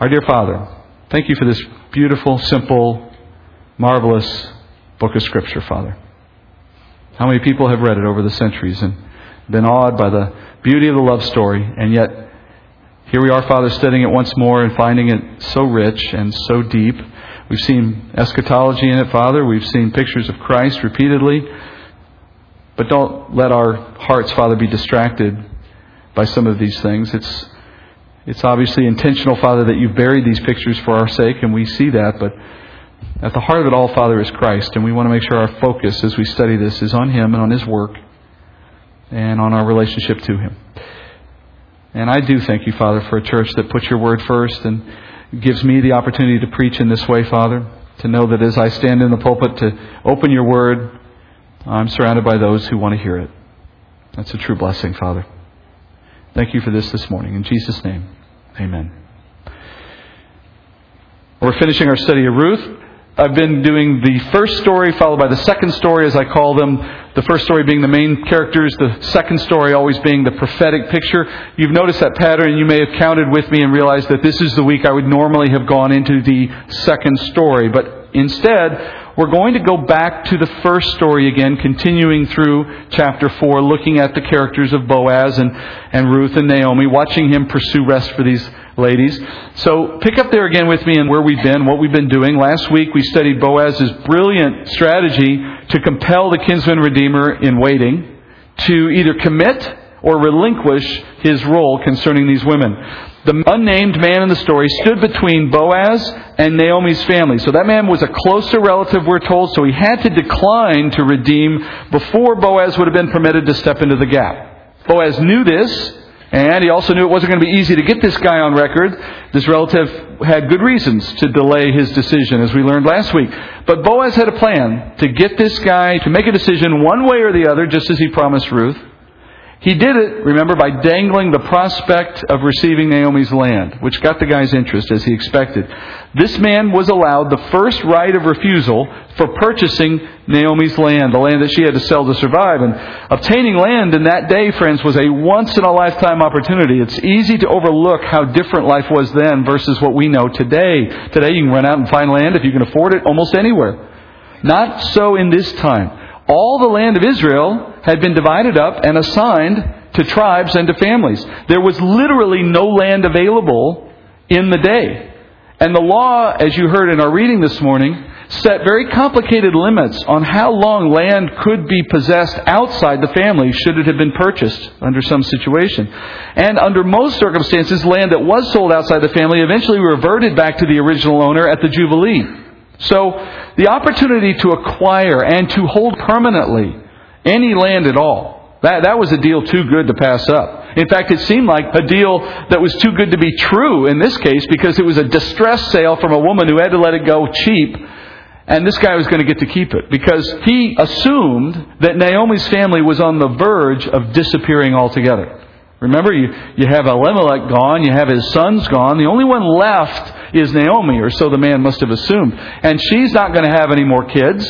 Our dear Father, thank you for this beautiful, simple, marvelous book of Scripture, Father. How many people have read it over the centuries and been awed by the beauty of the love story, and yet here we are, Father, studying it once more and finding it so rich and so deep. We've seen eschatology in it, Father. We've seen pictures of Christ repeatedly. But don't let our hearts, Father, be distracted by some of these things. It's it's obviously intentional, Father, that you've buried these pictures for our sake, and we see that, but at the heart of it all, Father, is Christ, and we want to make sure our focus as we study this is on Him and on His work and on our relationship to Him. And I do thank you, Father, for a church that puts your word first and gives me the opportunity to preach in this way, Father, to know that as I stand in the pulpit to open your word, I'm surrounded by those who want to hear it. That's a true blessing, Father. Thank you for this this morning. In Jesus' name. Amen. We're finishing our study of Ruth. I've been doing the first story followed by the second story, as I call them. The first story being the main characters, the second story always being the prophetic picture. You've noticed that pattern, and you may have counted with me and realized that this is the week I would normally have gone into the second story. But instead, we're going to go back to the first story again, continuing through chapter 4, looking at the characters of Boaz and, and Ruth and Naomi, watching him pursue rest for these ladies. So pick up there again with me and where we've been, what we've been doing. Last week we studied Boaz's brilliant strategy to compel the kinsman redeemer in waiting to either commit or relinquish his role concerning these women the unnamed man in the story stood between Boaz and Naomi's family. So that man was a closer relative, we're told, so he had to decline to redeem before Boaz would have been permitted to step into the gap. Boaz knew this, and he also knew it wasn't going to be easy to get this guy on record. This relative had good reasons to delay his decision, as we learned last week. But Boaz had a plan to get this guy to make a decision one way or the other, just as he promised Ruth. He did it, remember, by dangling the prospect of receiving Naomi's land, which got the guy's interest as he expected. This man was allowed the first right of refusal for purchasing Naomi's land, the land that she had to sell to survive. And obtaining land in that day, friends, was a once in a lifetime opportunity. It's easy to overlook how different life was then versus what we know today. Today you can run out and find land if you can afford it almost anywhere. Not so in this time all the land of Israel had been divided up and assigned to tribes and to families. There was literally no land available in the day. And the law, as you heard in our reading this morning, set very complicated limits on how long land could be possessed outside the family should it have been purchased under some situation. And under most circumstances, land that was sold outside the family eventually reverted back to the original owner at the Jubilee. So, the opportunity to acquire and to hold permanently any land at all, that, that was a deal too good to pass up. In fact, it seemed like a deal that was too good to be true in this case because it was a distress sale from a woman who had to let it go cheap. And this guy was going to get to keep it because he assumed that Naomi's family was on the verge of disappearing altogether. Remember, you, you have Elimelech gone, you have his sons gone. The only one left is Naomi, or so the man must have assumed. And she's not going to have any more kids,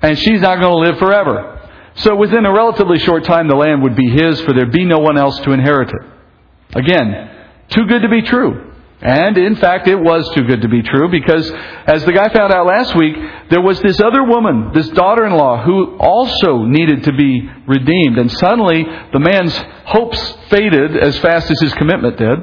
and she's not going to live forever. So within a relatively short time, the land would be his, for there'd be no one else to inherit it. Again, too good to be true. And in fact, it was too good to be true because, as the guy found out last week, there was this other woman, this daughter in law, who also needed to be redeemed. And suddenly, the man's hopes faded as fast as his commitment did.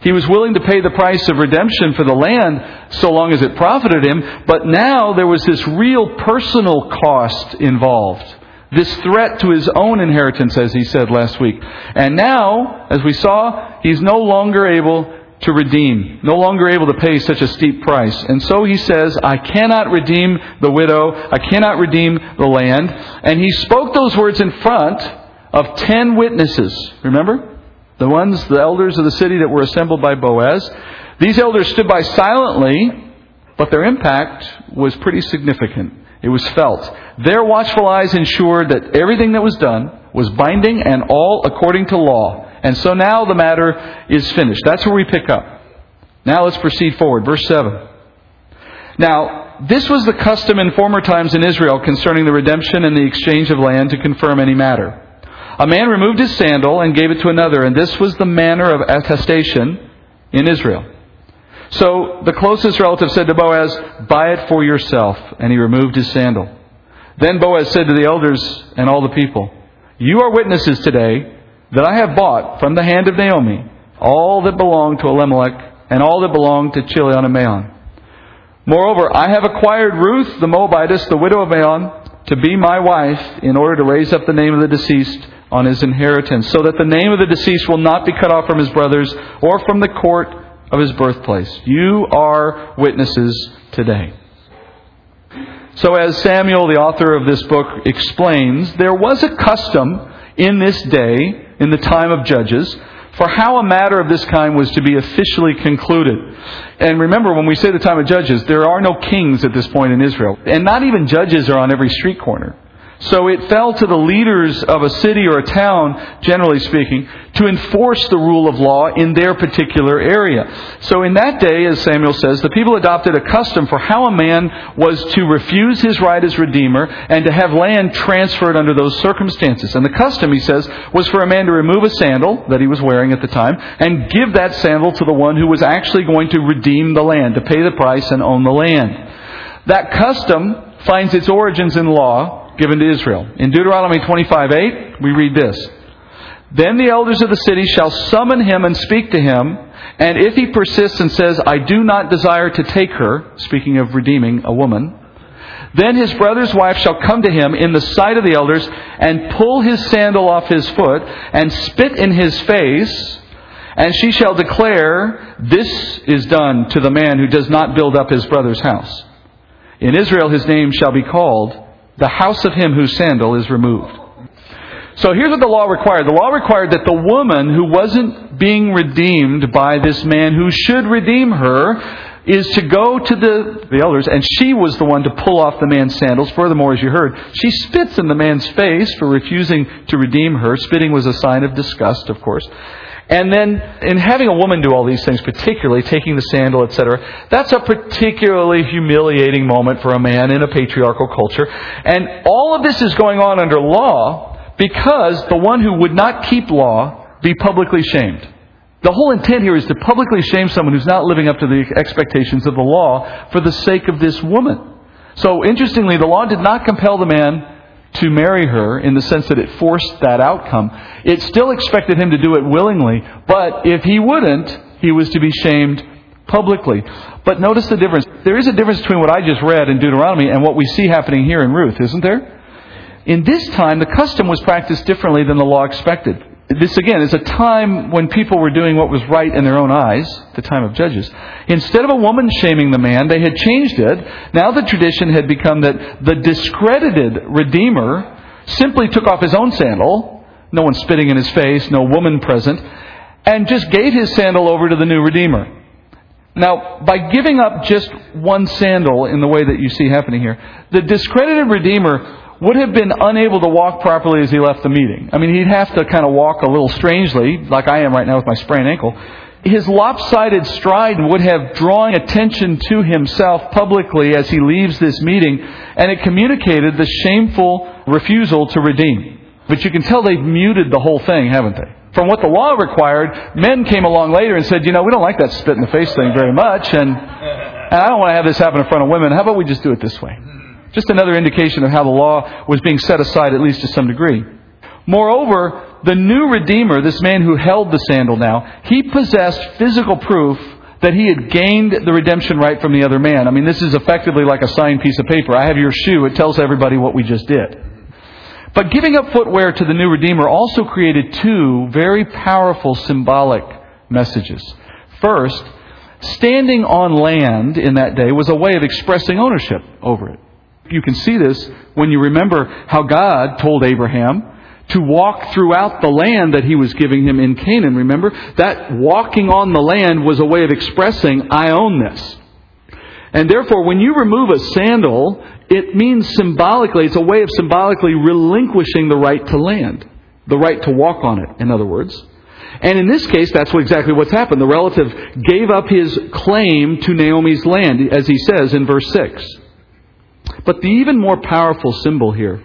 He was willing to pay the price of redemption for the land so long as it profited him, but now there was this real personal cost involved. This threat to his own inheritance, as he said last week. And now, as we saw, he's no longer able to redeem, no longer able to pay such a steep price. And so he says, I cannot redeem the widow, I cannot redeem the land. And he spoke those words in front of ten witnesses. Remember? The ones, the elders of the city that were assembled by Boaz. These elders stood by silently, but their impact was pretty significant. It was felt. Their watchful eyes ensured that everything that was done was binding and all according to law. And so now the matter is finished. That's where we pick up. Now let's proceed forward. Verse 7. Now, this was the custom in former times in Israel concerning the redemption and the exchange of land to confirm any matter. A man removed his sandal and gave it to another, and this was the manner of attestation in Israel. So the closest relative said to Boaz, Buy it for yourself. And he removed his sandal. Then Boaz said to the elders and all the people, You are witnesses today that I have bought from the hand of Naomi all that belonged to Elimelech and all that belonged to Chilion and Mahlon. Moreover, I have acquired Ruth the Moabitess, the widow of Mahlon, to be my wife in order to raise up the name of the deceased on his inheritance, so that the name of the deceased will not be cut off from his brothers or from the court of his birthplace. You are witnesses today. So, as Samuel, the author of this book, explains, there was a custom in this day, in the time of Judges, for how a matter of this kind was to be officially concluded. And remember, when we say the time of Judges, there are no kings at this point in Israel. And not even judges are on every street corner. So it fell to the leaders of a city or a town, generally speaking, to enforce the rule of law in their particular area. So in that day, as Samuel says, the people adopted a custom for how a man was to refuse his right as redeemer and to have land transferred under those circumstances. And the custom, he says, was for a man to remove a sandal that he was wearing at the time and give that sandal to the one who was actually going to redeem the land, to pay the price and own the land. That custom finds its origins in law given to Israel. In Deuteronomy 25 8, we read this Then the elders of the city shall summon him and speak to him, and if he persists and says, I do not desire to take her, speaking of redeeming a woman, then his brother's wife shall come to him in the sight of the elders and pull his sandal off his foot and spit in his face, and she shall declare, This is done to the man who does not build up his brother's house. In Israel his name shall be called the house of him whose sandal is removed. So here's what the law required. The law required that the woman who wasn't being redeemed by this man who should redeem her is to go to the, the elders, and she was the one to pull off the man's sandals. Furthermore, as you heard, she spits in the man's face for refusing to redeem her. Spitting was a sign of disgust, of course. And then, in having a woman do all these things, particularly taking the sandal, etc., that's a particularly humiliating moment for a man in a patriarchal culture. And all of this is going on under law because the one who would not keep law be publicly shamed. The whole intent here is to publicly shame someone who's not living up to the expectations of the law for the sake of this woman. So, interestingly, the law did not compel the man to marry her in the sense that it forced that outcome. It still expected him to do it willingly, but if he wouldn't, he was to be shamed publicly. But notice the difference. There is a difference between what I just read in Deuteronomy and what we see happening here in Ruth, isn't there? In this time, the custom was practiced differently than the law expected. This again is a time when people were doing what was right in their own eyes, the time of Judges. Instead of a woman shaming the man, they had changed it. Now the tradition had become that the discredited Redeemer simply took off his own sandal, no one spitting in his face, no woman present, and just gave his sandal over to the new Redeemer. Now, by giving up just one sandal in the way that you see happening here, the discredited Redeemer would have been unable to walk properly as he left the meeting. I mean, he'd have to kind of walk a little strangely, like I am right now with my sprained ankle. His lopsided stride would have drawn attention to himself publicly as he leaves this meeting, and it communicated the shameful refusal to redeem. But you can tell they've muted the whole thing, haven't they? From what the law required, men came along later and said, you know, we don't like that spit in the face thing very much, and, and I don't want to have this happen in front of women. How about we just do it this way? Just another indication of how the law was being set aside, at least to some degree. Moreover, the new Redeemer, this man who held the sandal now, he possessed physical proof that he had gained the redemption right from the other man. I mean, this is effectively like a signed piece of paper. I have your shoe. It tells everybody what we just did. But giving up footwear to the new Redeemer also created two very powerful symbolic messages. First, standing on land in that day was a way of expressing ownership over it. You can see this when you remember how God told Abraham to walk throughout the land that he was giving him in Canaan. Remember? That walking on the land was a way of expressing, I own this. And therefore, when you remove a sandal, it means symbolically, it's a way of symbolically relinquishing the right to land. The right to walk on it, in other words. And in this case, that's exactly what's happened. The relative gave up his claim to Naomi's land, as he says in verse 6. But the even more powerful symbol here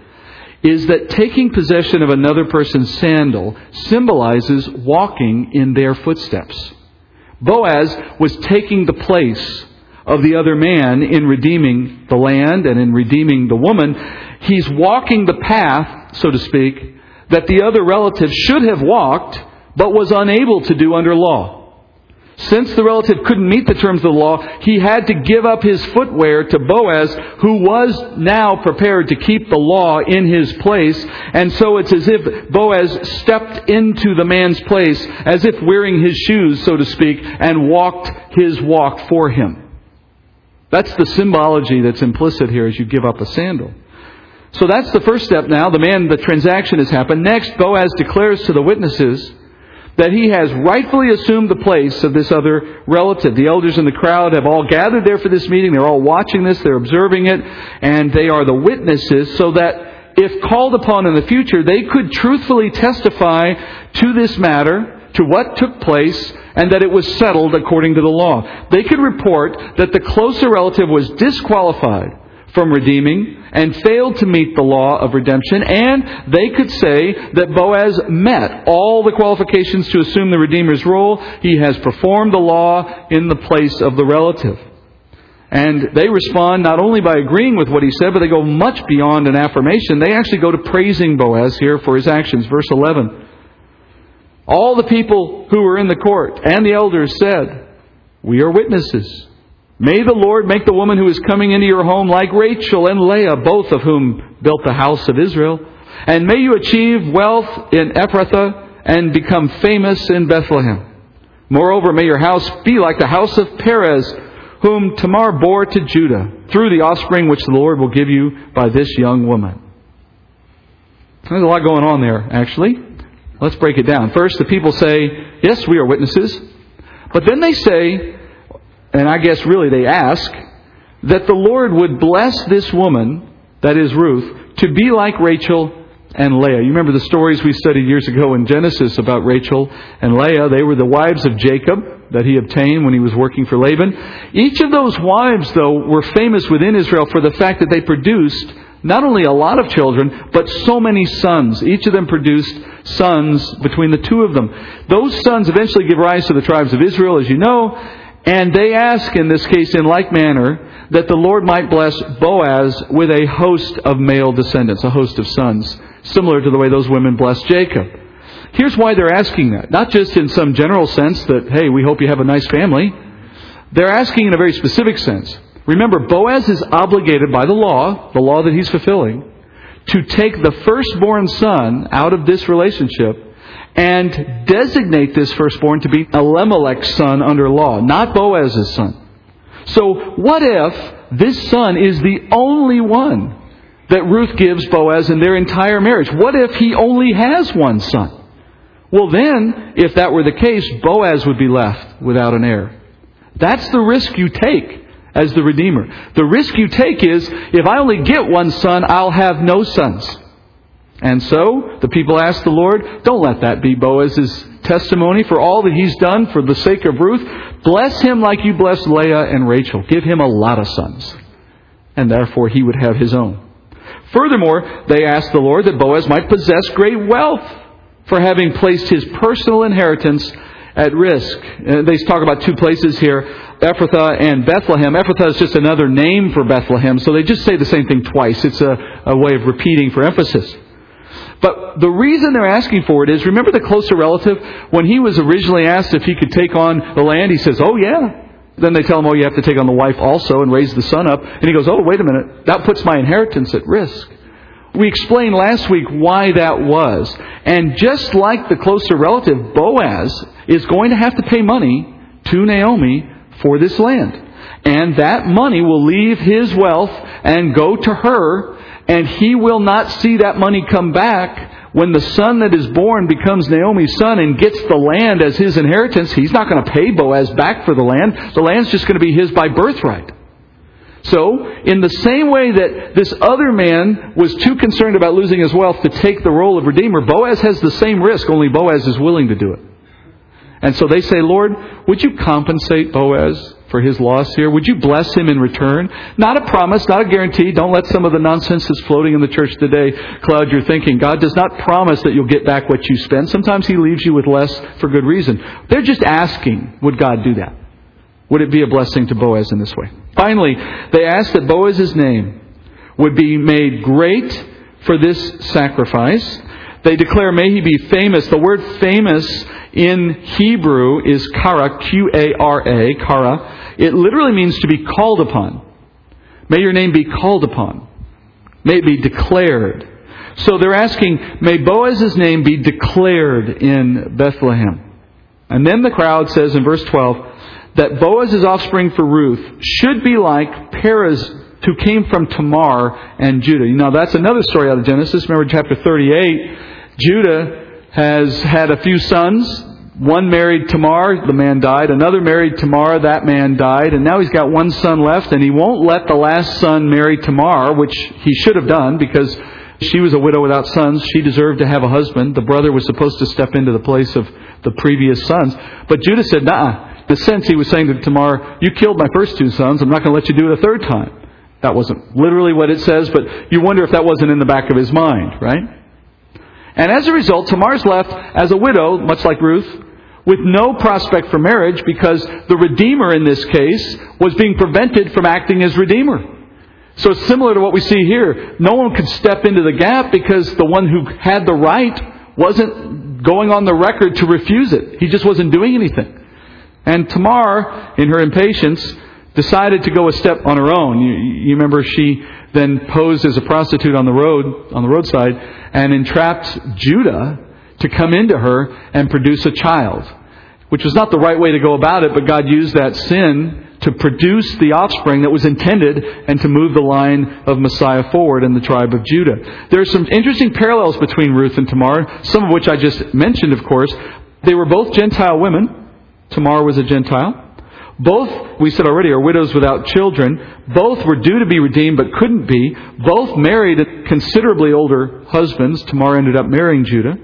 is that taking possession of another person's sandal symbolizes walking in their footsteps. Boaz was taking the place of the other man in redeeming the land and in redeeming the woman. He's walking the path, so to speak, that the other relative should have walked, but was unable to do under law. Since the relative couldn't meet the terms of the law, he had to give up his footwear to Boaz, who was now prepared to keep the law in his place. And so it's as if Boaz stepped into the man's place, as if wearing his shoes, so to speak, and walked his walk for him. That's the symbology that's implicit here as you give up a sandal. So that's the first step now. The man, the transaction has happened. Next, Boaz declares to the witnesses that he has rightfully assumed the place of this other relative. The elders in the crowd have all gathered there for this meeting. They're all watching this. They're observing it. And they are the witnesses so that if called upon in the future, they could truthfully testify to this matter, to what took place, and that it was settled according to the law. They could report that the closer relative was disqualified from redeeming and failed to meet the law of redemption, and they could say that Boaz met all the qualifications to assume the Redeemer's role. He has performed the law in the place of the relative. And they respond not only by agreeing with what he said, but they go much beyond an affirmation. They actually go to praising Boaz here for his actions. Verse 11. All the people who were in the court and the elders said, We are witnesses. May the Lord make the woman who is coming into your home like Rachel and Leah, both of whom built the house of Israel. And may you achieve wealth in Ephrathah and become famous in Bethlehem. Moreover, may your house be like the house of Perez, whom Tamar bore to Judah, through the offspring which the Lord will give you by this young woman. There's a lot going on there, actually. Let's break it down. First, the people say, Yes, we are witnesses. But then they say, and I guess really they ask, that the Lord would bless this woman, that is Ruth, to be like Rachel and Leah. You remember the stories we studied years ago in Genesis about Rachel and Leah. They were the wives of Jacob that he obtained when he was working for Laban. Each of those wives, though, were famous within Israel for the fact that they produced not only a lot of children, but so many sons. Each of them produced sons between the two of them. Those sons eventually give rise to the tribes of Israel, as you know, and they ask in this case in like manner that the Lord might bless Boaz with a host of male descendants, a host of sons, similar to the way those women blessed Jacob. Here's why they're asking that. Not just in some general sense that, hey, we hope you have a nice family. They're asking in a very specific sense. Remember, Boaz is obligated by the law, the law that he's fulfilling, to take the firstborn son out of this relationship and designate this firstborn to be Elimelech's son under law, not Boaz's son. So, what if this son is the only one that Ruth gives Boaz in their entire marriage? What if he only has one son? Well, then, if that were the case, Boaz would be left without an heir. That's the risk you take as the Redeemer. The risk you take is if I only get one son, I'll have no sons. And so the people asked the Lord, don't let that be Boaz's testimony for all that he's done for the sake of Ruth. Bless him like you blessed Leah and Rachel. Give him a lot of sons. And therefore he would have his own. Furthermore, they asked the Lord that Boaz might possess great wealth for having placed his personal inheritance at risk. Uh, they talk about two places here, Ephrathah and Bethlehem. Ephrathah is just another name for Bethlehem, so they just say the same thing twice. It's a, a way of repeating for emphasis. But the reason they're asking for it is remember the closer relative? When he was originally asked if he could take on the land, he says, Oh, yeah. Then they tell him, Oh, you have to take on the wife also and raise the son up. And he goes, Oh, wait a minute. That puts my inheritance at risk. We explained last week why that was. And just like the closer relative, Boaz is going to have to pay money to Naomi for this land. And that money will leave his wealth and go to her and he will not see that money come back when the son that is born becomes Naomi's son and gets the land as his inheritance. He's not going to pay Boaz back for the land. The land's just going to be his by birthright. So, in the same way that this other man was too concerned about losing his wealth to take the role of Redeemer, Boaz has the same risk, only Boaz is willing to do it. And so they say, Lord, would you compensate Boaz for his loss here? Would you bless him in return? Not a promise, not a guarantee. Don't let some of the nonsense that's floating in the church today cloud your thinking. God does not promise that you'll get back what you spend. Sometimes he leaves you with less for good reason. They're just asking, would God do that? Would it be a blessing to Boaz in this way? Finally, they ask that Boaz's name would be made great for this sacrifice. They declare, may he be famous. The word famous in Hebrew is kara, Q-A-R-A, kara. It literally means to be called upon. May your name be called upon. May it be declared. So they're asking, may Boaz's name be declared in Bethlehem. And then the crowd says in verse 12 that Boaz's offspring for Ruth should be like Perez who came from Tamar and Judah. You know, that's another story out of Genesis. Remember chapter 38. Judah has had a few sons. One married Tamar, the man died. Another married Tamar, that man died. And now he's got one son left, and he won't let the last son marry Tamar, which he should have done because she was a widow without sons. She deserved to have a husband. The brother was supposed to step into the place of the previous sons. But Judah said, nah. The sense, he was saying to Tamar, You killed my first two sons. I'm not going to let you do it a third time. That wasn't literally what it says, but you wonder if that wasn't in the back of his mind, right? And as a result, Tamar's left as a widow, much like Ruth, with no prospect for marriage because the Redeemer in this case was being prevented from acting as Redeemer. So it's similar to what we see here. No one could step into the gap because the one who had the right wasn't going on the record to refuse it. He just wasn't doing anything. And Tamar, in her impatience, decided to go a step on her own. You, you, remember she then posed as a prostitute on the road, on the roadside, and entrapped Judah to come into her and produce a child, which was not the right way to go about it, but God used that sin to produce the offspring that was intended and to move the line of Messiah forward in the tribe of Judah. There are some interesting parallels between Ruth and Tamar, some of which I just mentioned, of course. They were both Gentile women. Tamar was a Gentile. Both, we said already, are widows without children. Both were due to be redeemed but couldn't be. Both married considerably older husbands. Tamar ended up marrying Judah.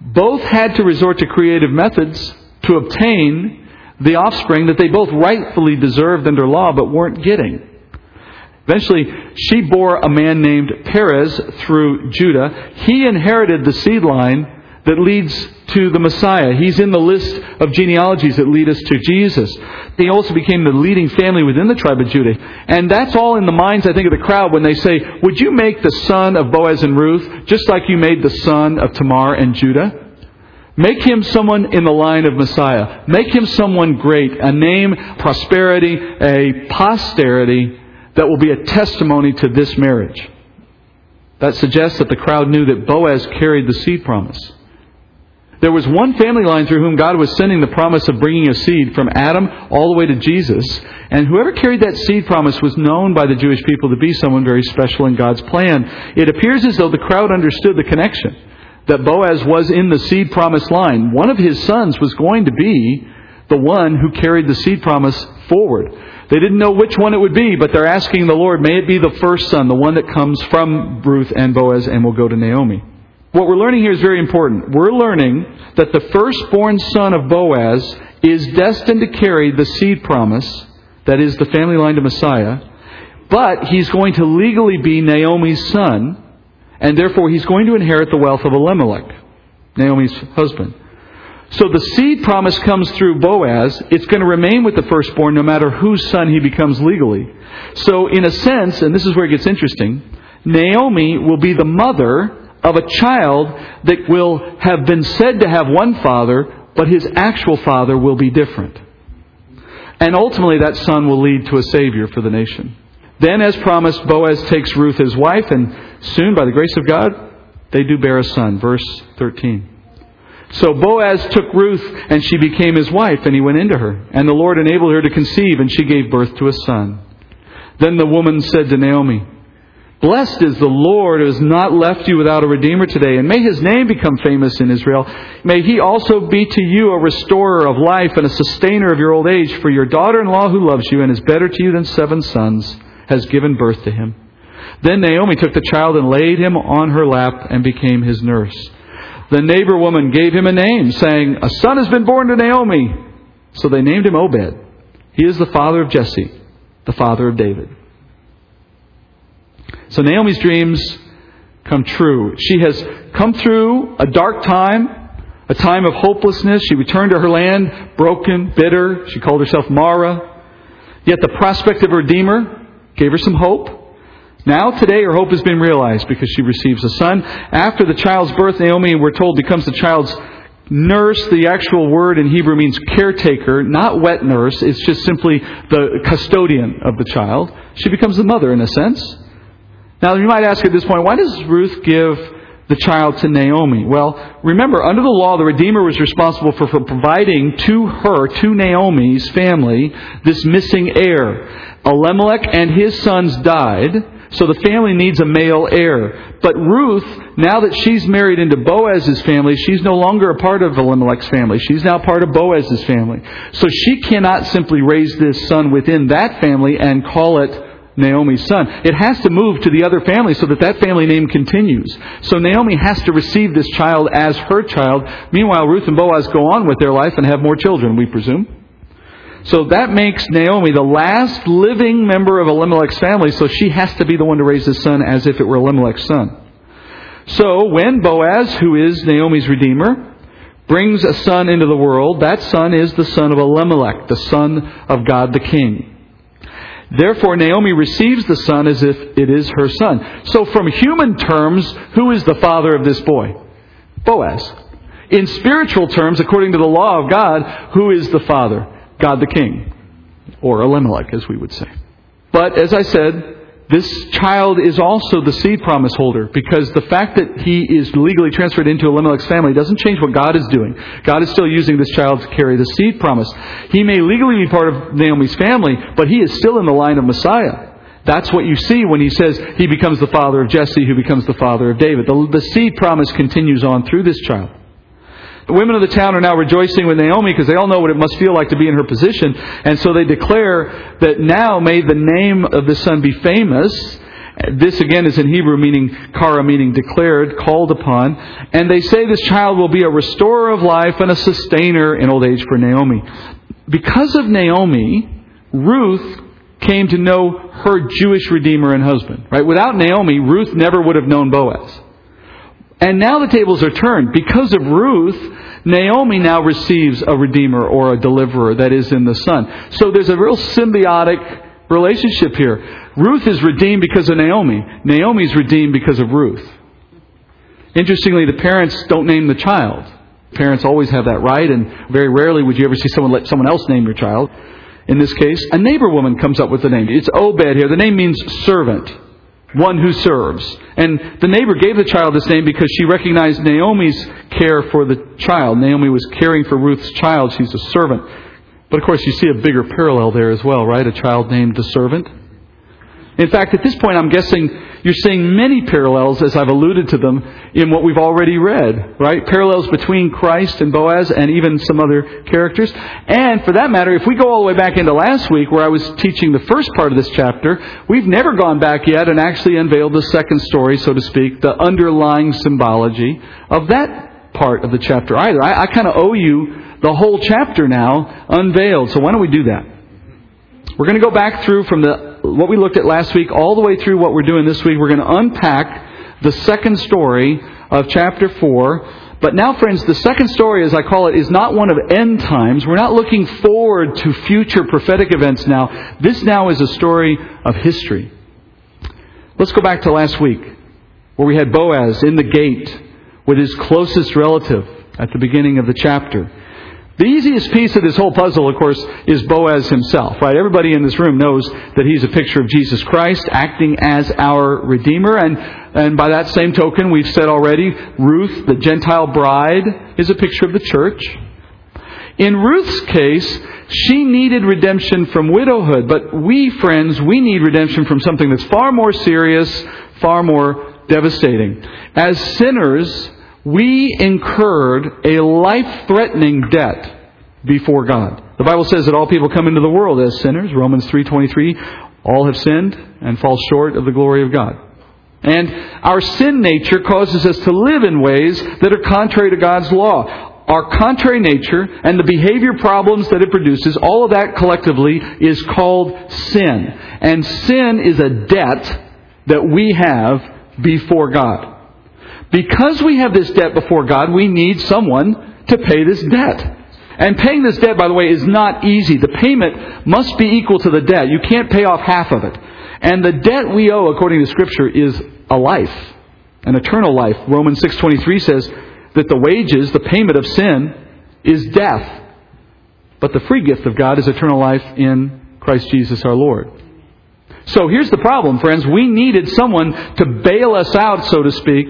Both had to resort to creative methods to obtain the offspring that they both rightfully deserved under law but weren't getting. Eventually, she bore a man named Perez through Judah. He inherited the seed line that leads to the Messiah. He's in the list of genealogies that lead us to Jesus. He also became the leading family within the tribe of Judah. And that's all in the minds, I think, of the crowd when they say, Would you make the son of Boaz and Ruth just like you made the son of Tamar and Judah? Make him someone in the line of Messiah. Make him someone great, a name, prosperity, a posterity that will be a testimony to this marriage. That suggests that the crowd knew that Boaz carried the seed promise. There was one family line through whom God was sending the promise of bringing a seed from Adam all the way to Jesus. And whoever carried that seed promise was known by the Jewish people to be someone very special in God's plan. It appears as though the crowd understood the connection that Boaz was in the seed promise line. One of his sons was going to be the one who carried the seed promise forward. They didn't know which one it would be, but they're asking the Lord, may it be the first son, the one that comes from Ruth and Boaz and will go to Naomi. What we're learning here is very important. We're learning that the firstborn son of Boaz is destined to carry the seed promise, that is, the family line to Messiah, but he's going to legally be Naomi's son, and therefore he's going to inherit the wealth of Elimelech, Naomi's husband. So the seed promise comes through Boaz. It's going to remain with the firstborn no matter whose son he becomes legally. So, in a sense, and this is where it gets interesting, Naomi will be the mother of a child that will have been said to have one father, but his actual father will be different. And ultimately, that son will lead to a Savior for the nation. Then, as promised, Boaz takes Ruth as wife, and soon, by the grace of God, they do bear a son. Verse 13. So Boaz took Ruth, and she became his wife, and he went into her. And the Lord enabled her to conceive, and she gave birth to a son. Then the woman said to Naomi, Blessed is the Lord who has not left you without a Redeemer today, and may his name become famous in Israel. May he also be to you a restorer of life and a sustainer of your old age, for your daughter in law who loves you and is better to you than seven sons has given birth to him. Then Naomi took the child and laid him on her lap and became his nurse. The neighbor woman gave him a name, saying, A son has been born to Naomi. So they named him Obed. He is the father of Jesse, the father of David. So Naomi's dreams come true. She has come through a dark time, a time of hopelessness. She returned to her land broken, bitter. She called herself Mara. Yet the prospect of a Redeemer gave her some hope. Now, today, her hope has been realized because she receives a son. After the child's birth, Naomi, we're told, becomes the child's nurse. The actual word in Hebrew means caretaker, not wet nurse. It's just simply the custodian of the child. She becomes the mother, in a sense. Now, you might ask at this point, why does Ruth give the child to Naomi? Well, remember, under the law, the Redeemer was responsible for, for providing to her, to Naomi's family, this missing heir. Elimelech and his sons died. So the family needs a male heir. But Ruth, now that she's married into Boaz's family, she's no longer a part of Elimelech's family. She's now part of Boaz's family. So she cannot simply raise this son within that family and call it Naomi's son. It has to move to the other family so that that family name continues. So Naomi has to receive this child as her child. Meanwhile, Ruth and Boaz go on with their life and have more children, we presume. So that makes Naomi the last living member of Elimelech's family, so she has to be the one to raise his son as if it were Elimelech's son. So when Boaz, who is Naomi's redeemer, brings a son into the world, that son is the son of Elimelech, the son of God the king. Therefore, Naomi receives the son as if it is her son. So, from human terms, who is the father of this boy? Boaz. In spiritual terms, according to the law of God, who is the father? God the king, or Elimelech, as we would say. But as I said, this child is also the seed promise holder because the fact that he is legally transferred into Elimelech's family doesn't change what God is doing. God is still using this child to carry the seed promise. He may legally be part of Naomi's family, but he is still in the line of Messiah. That's what you see when he says he becomes the father of Jesse, who becomes the father of David. The, the seed promise continues on through this child. The women of the town are now rejoicing with Naomi because they all know what it must feel like to be in her position. And so they declare that now may the name of the son be famous. This again is in Hebrew meaning kara, meaning declared, called upon. And they say this child will be a restorer of life and a sustainer in old age for Naomi. Because of Naomi, Ruth came to know her Jewish redeemer and husband. Right? Without Naomi, Ruth never would have known Boaz. And now the tables are turned. Because of Ruth, Naomi now receives a redeemer or a deliverer that is in the Son. So there's a real symbiotic relationship here. Ruth is redeemed because of Naomi. Naomi's redeemed because of Ruth. Interestingly, the parents don't name the child. Parents always have that right, and very rarely would you ever see someone let someone else name your child. In this case, a neighbor woman comes up with the name. It's Obed here. The name means servant one who serves. And the neighbor gave the child this name because she recognized Naomi's care for the child. Naomi was caring for Ruth's child. She's a servant. But of course, you see a bigger parallel there as well, right? A child named the servant. In fact, at this point, I'm guessing you're seeing many parallels, as I've alluded to them, in what we've already read, right? Parallels between Christ and Boaz and even some other characters. And for that matter, if we go all the way back into last week where I was teaching the first part of this chapter, we've never gone back yet and actually unveiled the second story, so to speak, the underlying symbology of that part of the chapter either. I, I kind of owe you the whole chapter now unveiled. So why don't we do that? We're going to go back through from the what we looked at last week all the way through what we're doing this week. We're going to unpack the second story of chapter 4. But now, friends, the second story, as I call it, is not one of end times. We're not looking forward to future prophetic events now. This now is a story of history. Let's go back to last week, where we had Boaz in the gate with his closest relative at the beginning of the chapter. The easiest piece of this whole puzzle, of course, is Boaz himself, right? Everybody in this room knows that he's a picture of Jesus Christ acting as our Redeemer. And, and by that same token, we've said already, Ruth, the Gentile bride, is a picture of the church. In Ruth's case, she needed redemption from widowhood, but we, friends, we need redemption from something that's far more serious, far more devastating. As sinners, we incurred a life threatening debt before God. The Bible says that all people come into the world as sinners. Romans 3:23, all have sinned and fall short of the glory of God. And our sin nature causes us to live in ways that are contrary to God's law. our contrary nature, and the behavior problems that it produces, all of that collectively is called sin. And sin is a debt that we have before God. Because we have this debt before God, we need someone to pay this debt. And paying this debt, by the way, is not easy. The payment must be equal to the debt. You can't pay off half of it. And the debt we owe, according to Scripture, is a life, an eternal life. Romans 6.23 says that the wages, the payment of sin, is death. But the free gift of God is eternal life in Christ Jesus our Lord. So here's the problem, friends. We needed someone to bail us out, so to speak,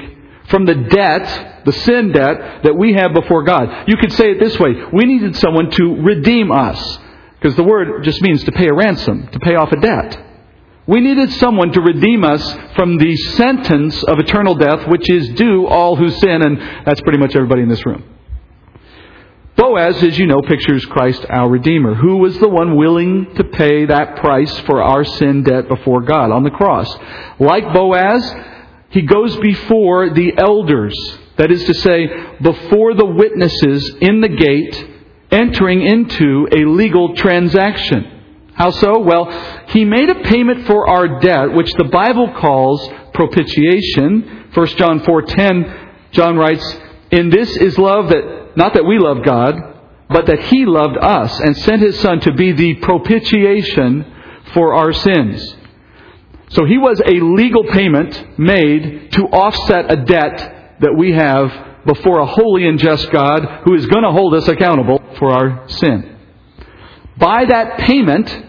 from the debt, the sin debt that we have before God. You could say it this way. We needed someone to redeem us. Because the word just means to pay a ransom, to pay off a debt. We needed someone to redeem us from the sentence of eternal death, which is due all who sin, and that's pretty much everybody in this room. Boaz, as you know, pictures Christ our Redeemer, who was the one willing to pay that price for our sin debt before God on the cross. Like Boaz, he goes before the elders, that is to say, before the witnesses in the gate, entering into a legal transaction. How so? Well, he made a payment for our debt, which the Bible calls propitiation. 1 John 4:10, John writes, "In this is love that not that we love God, but that he loved us and sent his son to be the propitiation for our sins." So he was a legal payment made to offset a debt that we have before a holy and just God who is going to hold us accountable for our sin. By that payment,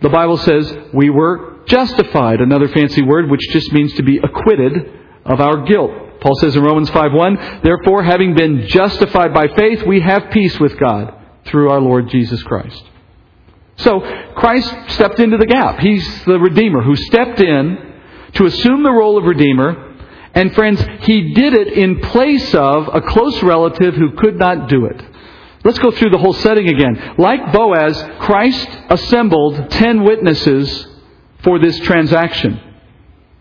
the Bible says we were justified, another fancy word which just means to be acquitted of our guilt. Paul says in Romans 5:1, "Therefore having been justified by faith, we have peace with God through our Lord Jesus Christ." So, Christ stepped into the gap. He's the redeemer who stepped in to assume the role of redeemer, and friends, he did it in place of a close relative who could not do it. Let's go through the whole setting again. Like Boaz, Christ assembled ten witnesses for this transaction.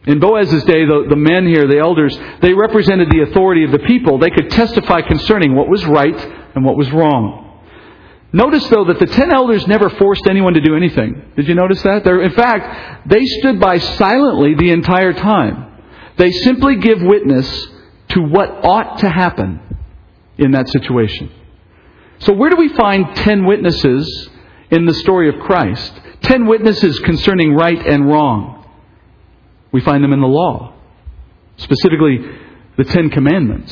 In Boaz's day, the, the men here, the elders, they represented the authority of the people. They could testify concerning what was right and what was wrong. Notice, though, that the ten elders never forced anyone to do anything. Did you notice that? They're, in fact, they stood by silently the entire time. They simply give witness to what ought to happen in that situation. So, where do we find ten witnesses in the story of Christ? Ten witnesses concerning right and wrong. We find them in the law, specifically the Ten Commandments.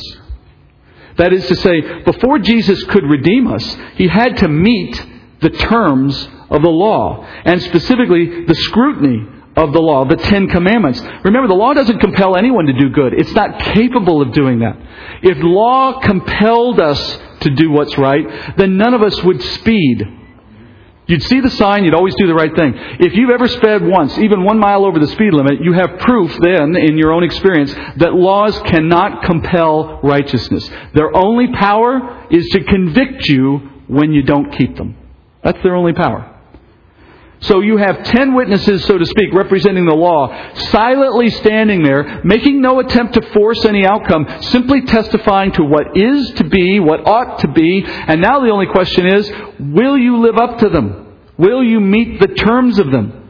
That is to say, before Jesus could redeem us, he had to meet the terms of the law, and specifically the scrutiny of the law, the Ten Commandments. Remember, the law doesn't compel anyone to do good. It's not capable of doing that. If law compelled us to do what's right, then none of us would speed. You'd see the sign, you'd always do the right thing. If you've ever sped once, even one mile over the speed limit, you have proof then, in your own experience, that laws cannot compel righteousness. Their only power is to convict you when you don't keep them. That's their only power. So you have ten witnesses, so to speak, representing the law, silently standing there, making no attempt to force any outcome, simply testifying to what is to be, what ought to be, and now the only question is, will you live up to them? Will you meet the terms of them?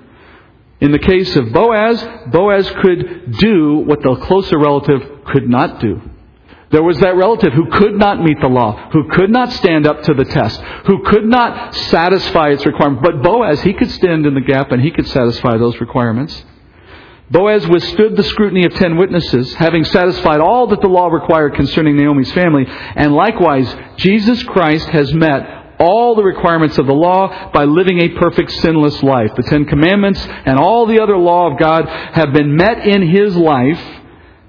In the case of Boaz, Boaz could do what the closer relative could not do. There was that relative who could not meet the law, who could not stand up to the test, who could not satisfy its requirements. But Boaz, he could stand in the gap and he could satisfy those requirements. Boaz withstood the scrutiny of ten witnesses, having satisfied all that the law required concerning Naomi's family. And likewise, Jesus Christ has met all the requirements of the law by living a perfect sinless life. The Ten Commandments and all the other law of God have been met in his life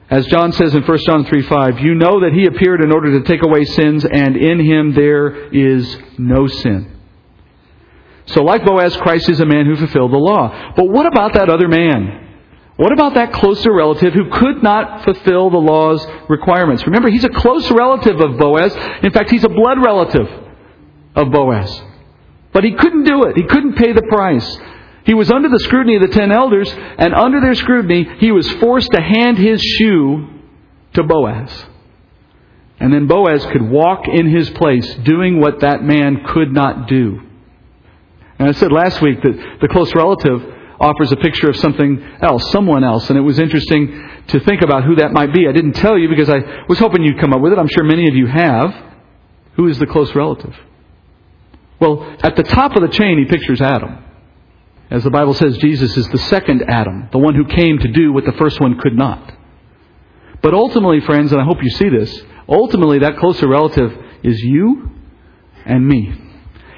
as John says in 1 John 3 5, you know that he appeared in order to take away sins, and in him there is no sin. So, like Boaz, Christ is a man who fulfilled the law. But what about that other man? What about that closer relative who could not fulfill the law's requirements? Remember, he's a close relative of Boaz. In fact, he's a blood relative of Boaz. But he couldn't do it. He couldn't pay the price. He was under the scrutiny of the ten elders, and under their scrutiny, he was forced to hand his shoe to Boaz. And then Boaz could walk in his place doing what that man could not do. And I said last week that the close relative offers a picture of something else, someone else, and it was interesting to think about who that might be. I didn't tell you because I was hoping you'd come up with it. I'm sure many of you have. Who is the close relative? Well, at the top of the chain, he pictures Adam. As the Bible says, Jesus is the second Adam, the one who came to do what the first one could not. But ultimately, friends, and I hope you see this, ultimately that closer relative is you and me.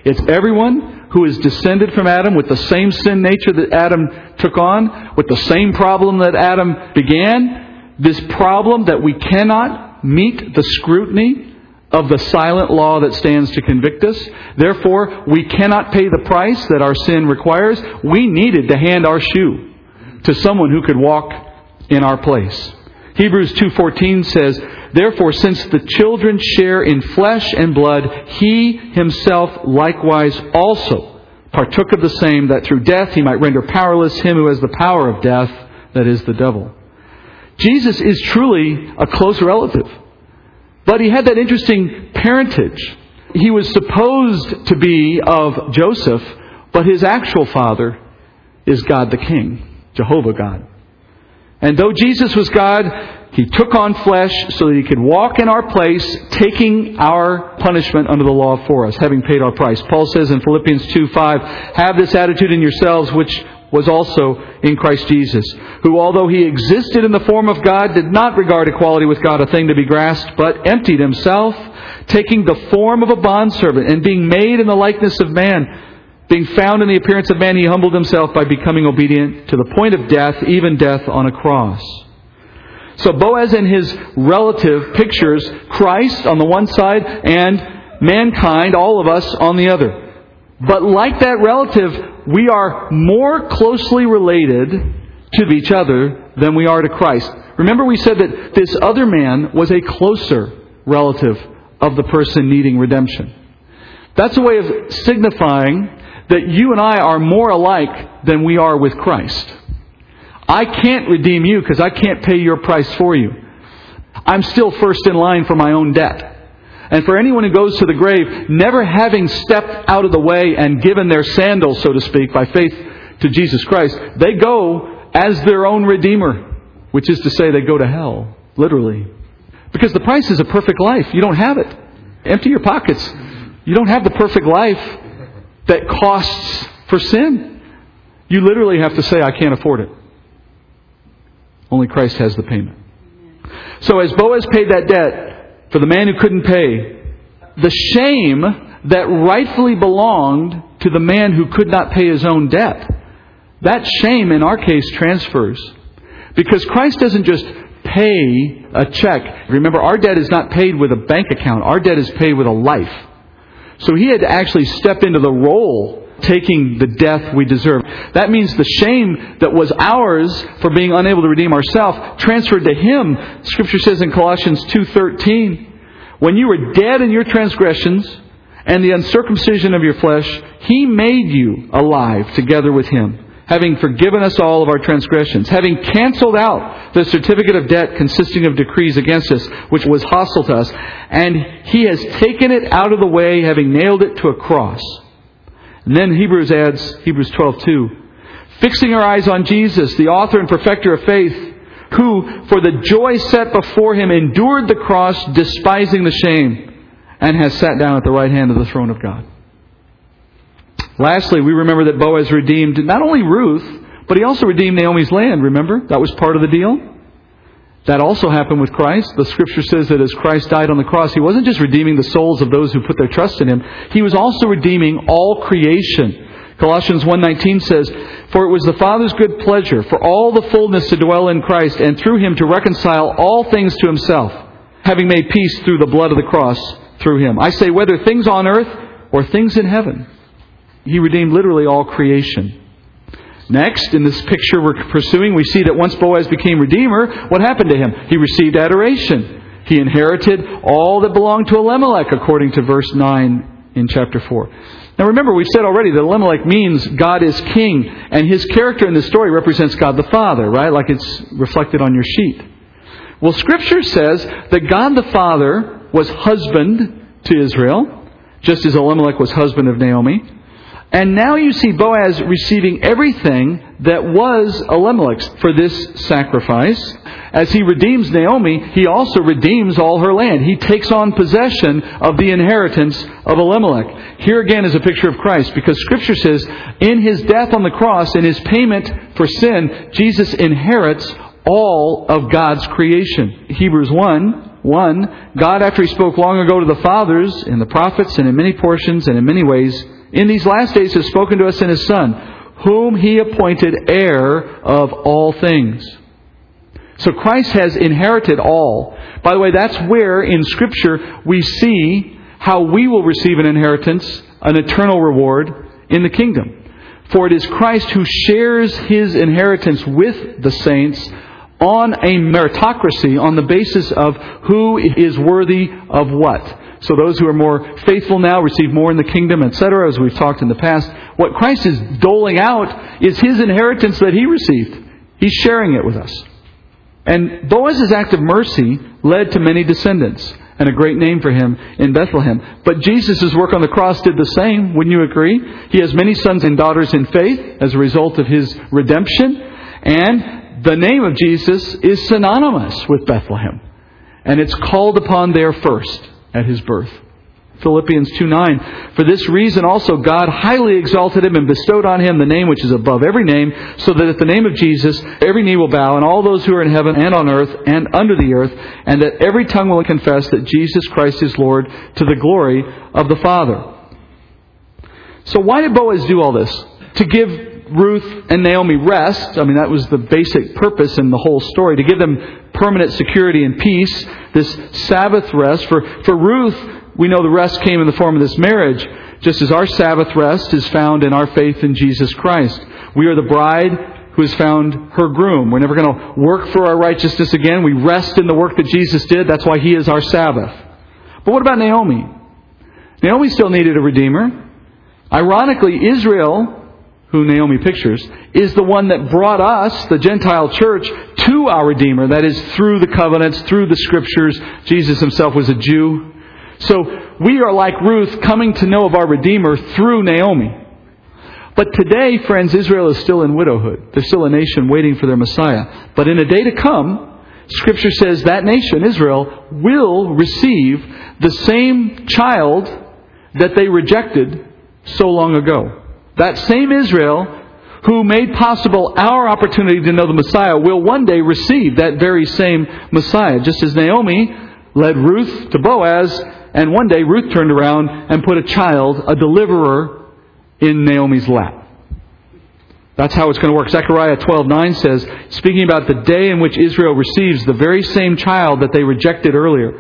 It's everyone who is descended from Adam with the same sin nature that Adam took on, with the same problem that Adam began, this problem that we cannot meet the scrutiny of the silent law that stands to convict us. Therefore, we cannot pay the price that our sin requires. We needed to hand our shoe to someone who could walk in our place. Hebrews 2:14 says, "Therefore since the children share in flesh and blood, he himself likewise also partook of the same that through death he might render powerless him who has the power of death, that is the devil." Jesus is truly a close relative. But he had that interesting parentage. He was supposed to be of Joseph, but his actual father is God the King, Jehovah God. And though Jesus was God, he took on flesh so that he could walk in our place, taking our punishment under the law for us, having paid our price. Paul says in Philippians 2 5, Have this attitude in yourselves, which was also in Christ Jesus, who, although he existed in the form of God, did not regard equality with God a thing to be grasped, but emptied himself, taking the form of a bondservant, and being made in the likeness of man. Being found in the appearance of man, he humbled himself by becoming obedient to the point of death, even death on a cross. So Boaz and his relative pictures Christ on the one side and mankind, all of us, on the other. But like that relative, we are more closely related to each other than we are to Christ. Remember, we said that this other man was a closer relative of the person needing redemption. That's a way of signifying that you and I are more alike than we are with Christ. I can't redeem you because I can't pay your price for you. I'm still first in line for my own debt. And for anyone who goes to the grave, never having stepped out of the way and given their sandals, so to speak, by faith to Jesus Christ, they go as their own Redeemer, which is to say, they go to hell, literally. Because the price is a perfect life. You don't have it. Empty your pockets. You don't have the perfect life that costs for sin. You literally have to say, I can't afford it. Only Christ has the payment. So as Boaz paid that debt, for the man who couldn't pay, the shame that rightfully belonged to the man who could not pay his own debt. That shame, in our case, transfers. Because Christ doesn't just pay a check. Remember, our debt is not paid with a bank account, our debt is paid with a life. So he had to actually step into the role taking the death we deserve. That means the shame that was ours for being unable to redeem ourselves transferred to him. Scripture says in Colossians 2:13, when you were dead in your transgressions and the uncircumcision of your flesh, he made you alive together with him, having forgiven us all of our transgressions, having canceled out the certificate of debt consisting of decrees against us, which was hostile to us, and he has taken it out of the way, having nailed it to a cross. And then Hebrews adds, Hebrews 12:2, fixing our eyes on Jesus, the author and perfecter of faith, who, for the joy set before him, endured the cross, despising the shame, and has sat down at the right hand of the throne of God. Lastly, we remember that Boaz redeemed not only Ruth, but he also redeemed Naomi's land, remember? That was part of the deal. That also happened with Christ. The scripture says that as Christ died on the cross, he wasn't just redeeming the souls of those who put their trust in him, he was also redeeming all creation. Colossians 1:19 says, "For it was the Father's good pleasure for all the fullness to dwell in Christ and through him to reconcile all things to himself, having made peace through the blood of the cross through him." I say whether things on earth or things in heaven. He redeemed literally all creation. Next, in this picture we're pursuing, we see that once Boaz became Redeemer, what happened to him? He received adoration. He inherited all that belonged to Elimelech, according to verse 9 in chapter 4. Now remember, we've said already that Elimelech means God is king, and his character in this story represents God the Father, right? Like it's reflected on your sheet. Well, Scripture says that God the Father was husband to Israel, just as Elimelech was husband of Naomi. And now you see Boaz receiving everything that was Elimelech's for this sacrifice. As he redeems Naomi, he also redeems all her land. He takes on possession of the inheritance of Elimelech. Here again is a picture of Christ because scripture says in his death on the cross, in his payment for sin, Jesus inherits all of God's creation. Hebrews 1 1. God, after He spoke long ago to the fathers, in the prophets, and in many portions, and in many ways, in these last days has spoken to us in His Son, whom He appointed heir of all things. So Christ has inherited all. By the way, that's where in Scripture we see how we will receive an inheritance, an eternal reward in the kingdom. For it is Christ who shares his inheritance with the saints on a meritocracy on the basis of who is worthy of what. So those who are more faithful now receive more in the kingdom, etc., as we've talked in the past. What Christ is doling out is his inheritance that he received. He's sharing it with us. And Boaz's act of mercy led to many descendants and a great name for him in Bethlehem. But Jesus' work on the cross did the same, wouldn't you agree? He has many sons and daughters in faith as a result of his redemption. And the name of Jesus is synonymous with Bethlehem. And it's called upon there first at his birth. Philippians 2 9. For this reason also God highly exalted him and bestowed on him the name which is above every name, so that at the name of Jesus every knee will bow, and all those who are in heaven and on earth and under the earth, and that every tongue will confess that Jesus Christ is Lord to the glory of the Father. So why did Boaz do all this? To give Ruth and Naomi rest. I mean, that was the basic purpose in the whole story, to give them permanent security and peace, this Sabbath rest. For, for Ruth, we know the rest came in the form of this marriage, just as our Sabbath rest is found in our faith in Jesus Christ. We are the bride who has found her groom. We're never going to work for our righteousness again. We rest in the work that Jesus did. That's why he is our Sabbath. But what about Naomi? Naomi still needed a redeemer. Ironically, Israel, who Naomi pictures, is the one that brought us, the Gentile church, to our Redeemer. That is, through the covenants, through the scriptures. Jesus himself was a Jew. So we are like Ruth coming to know of our Redeemer through Naomi. But today, friends, Israel is still in widowhood. They're still a nation waiting for their Messiah. But in a day to come, Scripture says that nation, Israel, will receive the same child that they rejected so long ago. That same Israel who made possible our opportunity to know the Messiah will one day receive that very same Messiah. Just as Naomi led Ruth to Boaz, and one day Ruth turned around and put a child, a deliverer, in Naomi's lap. That's how it's going to work. Zechariah 12:9 says, speaking about the day in which Israel receives the very same child that they rejected earlier.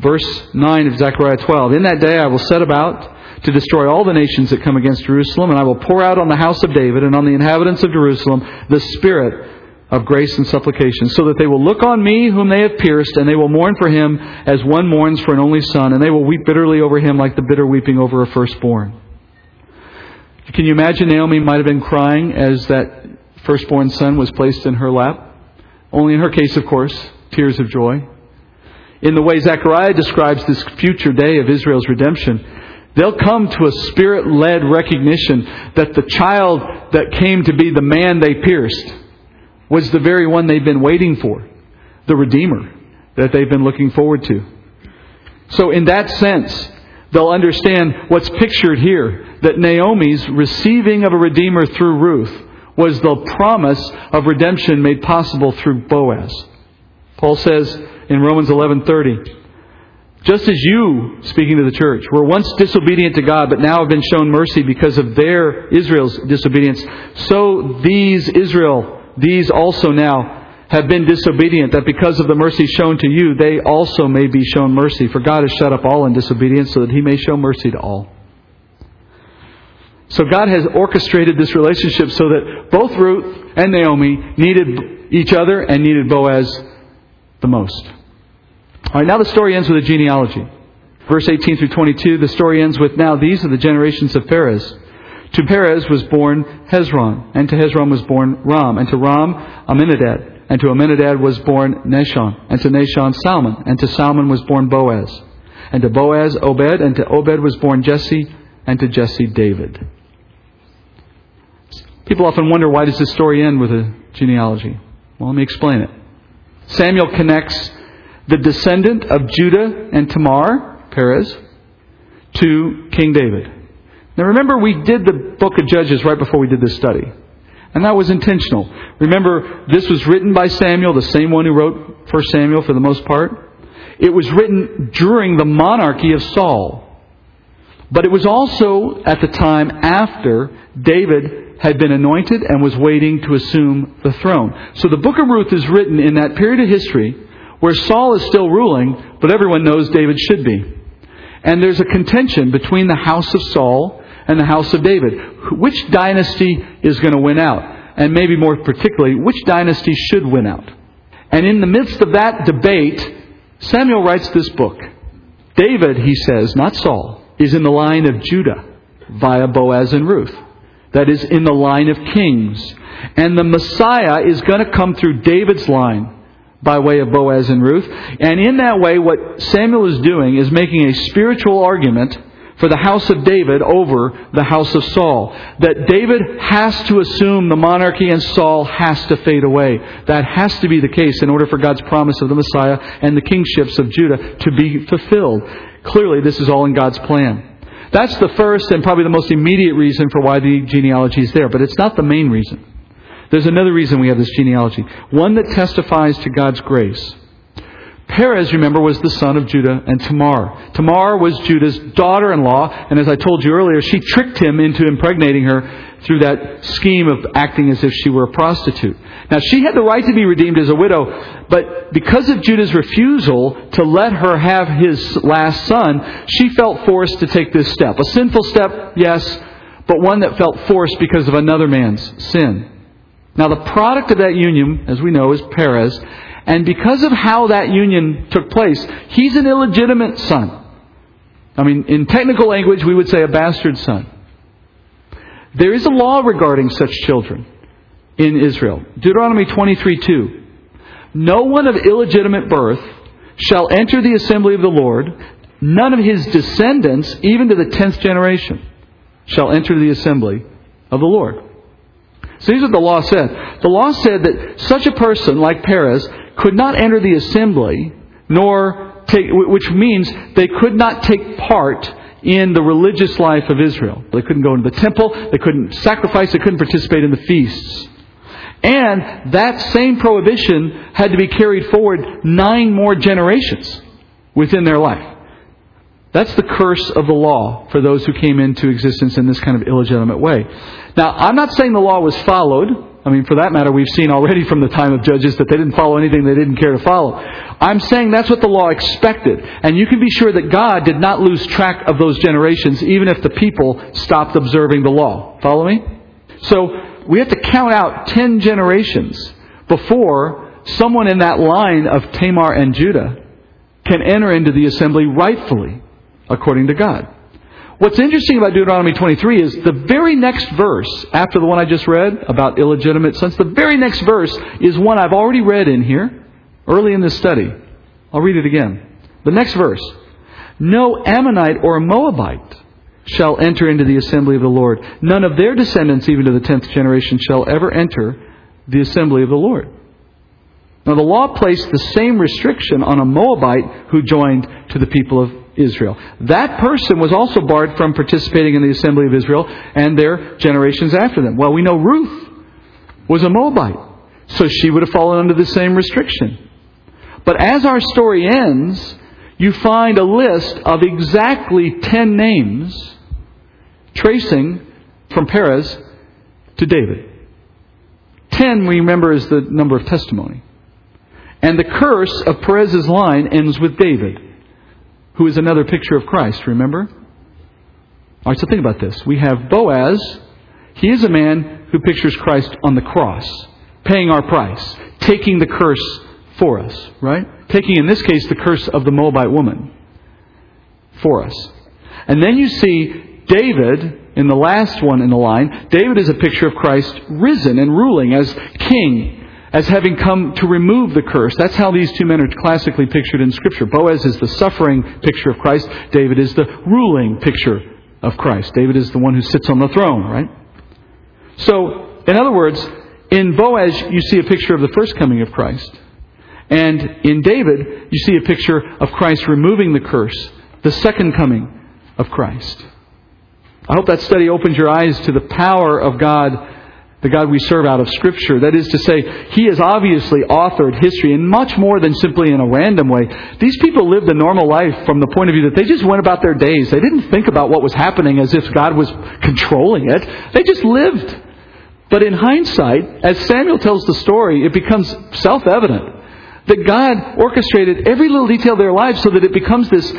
Verse 9 of Zechariah 12. In that day I will set about to destroy all the nations that come against Jerusalem, and I will pour out on the house of David and on the inhabitants of Jerusalem the spirit of grace and supplication, so that they will look on me whom they have pierced, and they will mourn for him as one mourns for an only son, and they will weep bitterly over him like the bitter weeping over a firstborn. Can you imagine Naomi might have been crying as that firstborn son was placed in her lap? Only in her case, of course, tears of joy. In the way Zechariah describes this future day of Israel's redemption, they'll come to a spirit led recognition that the child that came to be the man they pierced was the very one they've been waiting for, the Redeemer that they've been looking forward to. So, in that sense, they'll understand what's pictured here that Naomi's receiving of a Redeemer through Ruth was the promise of redemption made possible through Boaz. Paul says in Romans 11:30, just as you, speaking to the church, were once disobedient to God, but now have been shown mercy because of their Israel's disobedience, so these Israel, these also now have been disobedient, that because of the mercy shown to you, they also may be shown mercy. For God has shut up all in disobedience so that he may show mercy to all. So God has orchestrated this relationship so that both Ruth and Naomi needed each other and needed Boaz the most. All right, now the story ends with a genealogy. Verse 18 through 22, the story ends with now these are the generations of Perez. To Perez was born Hezron, and to Hezron was born Ram, and to Ram Amminadab, and to Amminadab was born Nahshon, and to Nahshon Salmon, and to Salmon was born Boaz. and to Boaz, Obed, and to Obed was born Jesse, and to Jesse, David. People often wonder why does this story end with a genealogy? Well, let me explain it. Samuel connects the descendant of Judah and Tamar, Perez, to King David. Now remember, we did the book of Judges right before we did this study. And that was intentional. Remember, this was written by Samuel, the same one who wrote 1 Samuel for the most part. It was written during the monarchy of Saul. But it was also at the time after David had been anointed and was waiting to assume the throne. So the book of Ruth is written in that period of history where Saul is still ruling, but everyone knows David should be. And there's a contention between the house of Saul and the house of David. Which dynasty is going to win out? And maybe more particularly, which dynasty should win out? And in the midst of that debate, Samuel writes this book. David, he says, not Saul, is in the line of Judah via Boaz and Ruth. That is in the line of kings. And the Messiah is going to come through David's line by way of Boaz and Ruth. And in that way, what Samuel is doing is making a spiritual argument for the house of David over the house of Saul. That David has to assume the monarchy and Saul has to fade away. That has to be the case in order for God's promise of the Messiah and the kingships of Judah to be fulfilled. Clearly, this is all in God's plan. That's the first and probably the most immediate reason for why the genealogy is there, but it's not the main reason. There's another reason we have this genealogy, one that testifies to God's grace. Perez, remember, was the son of Judah and Tamar. Tamar was Judah's daughter in law, and as I told you earlier, she tricked him into impregnating her through that scheme of acting as if she were a prostitute. Now, she had the right to be redeemed as a widow, but because of Judah's refusal to let her have his last son, she felt forced to take this step. A sinful step, yes, but one that felt forced because of another man's sin. Now, the product of that union, as we know, is Perez. And because of how that union took place, he's an illegitimate son. I mean, in technical language, we would say a bastard son. There is a law regarding such children in Israel. Deuteronomy 23 2. No one of illegitimate birth shall enter the assembly of the Lord, none of his descendants, even to the tenth generation, shall enter the assembly of the Lord. So here's what the law said. The law said that such a person like Perez could not enter the assembly, nor take, which means they could not take part in the religious life of Israel. They couldn't go into the temple, they couldn't sacrifice, they couldn't participate in the feasts. And that same prohibition had to be carried forward nine more generations within their life. That's the curse of the law for those who came into existence in this kind of illegitimate way. Now, I'm not saying the law was followed. I mean, for that matter, we've seen already from the time of Judges that they didn't follow anything they didn't care to follow. I'm saying that's what the law expected. And you can be sure that God did not lose track of those generations, even if the people stopped observing the law. Follow me? So, we have to count out ten generations before someone in that line of Tamar and Judah can enter into the assembly rightfully, according to God. What's interesting about Deuteronomy 23 is the very next verse, after the one I just read about illegitimate sons, the very next verse is one I've already read in here, early in this study. I'll read it again. The next verse. No Ammonite or Moabite shall enter into the assembly of the Lord. None of their descendants, even to the tenth generation, shall ever enter the assembly of the Lord. Now, the law placed the same restriction on a Moabite who joined to the people of Israel. That person was also barred from participating in the assembly of Israel and their generations after them. Well, we know Ruth was a Moabite, so she would have fallen under the same restriction. But as our story ends, you find a list of exactly ten names tracing from Perez to David. Ten, we remember, is the number of testimony. And the curse of Perez's line ends with David who is another picture of Christ, remember? All right, so think about this. We have Boaz. He is a man who pictures Christ on the cross, paying our price, taking the curse for us, right? Taking, in this case, the curse of the Moabite woman for us. And then you see David in the last one in the line. David is a picture of Christ risen and ruling as king as having come to remove the curse. That's how these two men are classically pictured in Scripture. Boaz is the suffering picture of Christ. David is the ruling picture of Christ. David is the one who sits on the throne, right? So, in other words, in Boaz, you see a picture of the first coming of Christ. And in David, you see a picture of Christ removing the curse, the second coming of Christ. I hope that study opens your eyes to the power of God, the God we serve out of Scripture. That is to say, He has obviously authored history in much more than simply in a random way. These people lived a normal life from the point of view that they just went about their days. They didn't think about what was happening as if God was controlling it. They just lived. But in hindsight, as Samuel tells the story, it becomes self evident that God orchestrated every little detail of their lives so that it becomes this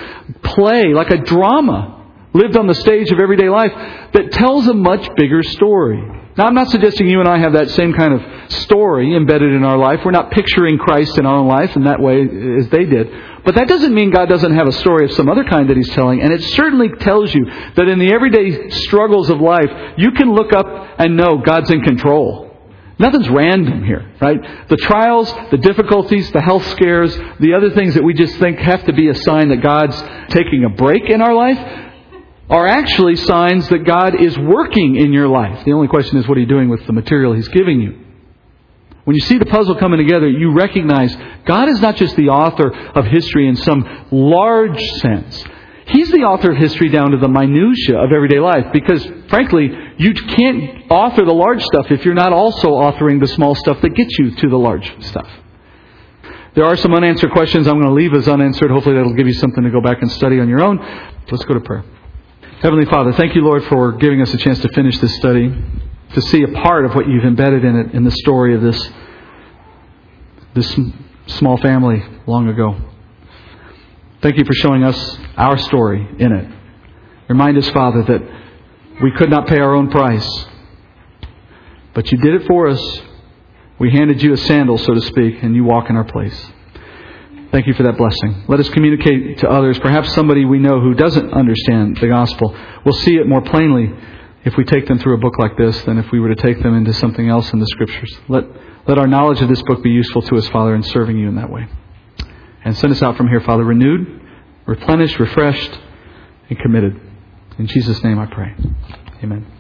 play, like a drama, lived on the stage of everyday life that tells a much bigger story. Now, I'm not suggesting you and I have that same kind of story embedded in our life. We're not picturing Christ in our own life in that way as they did. But that doesn't mean God doesn't have a story of some other kind that He's telling. And it certainly tells you that in the everyday struggles of life, you can look up and know God's in control. Nothing's random here, right? The trials, the difficulties, the health scares, the other things that we just think have to be a sign that God's taking a break in our life are actually signs that God is working in your life. The only question is, what are you doing with the material He's giving you? When you see the puzzle coming together, you recognize God is not just the author of history in some large sense. He's the author of history down to the minutia of everyday life because, frankly, you can't author the large stuff if you're not also authoring the small stuff that gets you to the large stuff. There are some unanswered questions I'm going to leave as unanswered. Hopefully, that'll give you something to go back and study on your own. Let's go to prayer. Heavenly Father, thank you, Lord, for giving us a chance to finish this study, to see a part of what you've embedded in it in the story of this, this small family long ago. Thank you for showing us our story in it. Remind us, Father, that we could not pay our own price, but you did it for us. We handed you a sandal, so to speak, and you walk in our place. Thank you for that blessing. Let us communicate to others, perhaps somebody we know who doesn't understand the gospel will see it more plainly if we take them through a book like this than if we were to take them into something else in the scriptures. Let, let our knowledge of this book be useful to us, Father, in serving you in that way. And send us out from here, Father, renewed, replenished, refreshed, and committed. In Jesus' name I pray. Amen.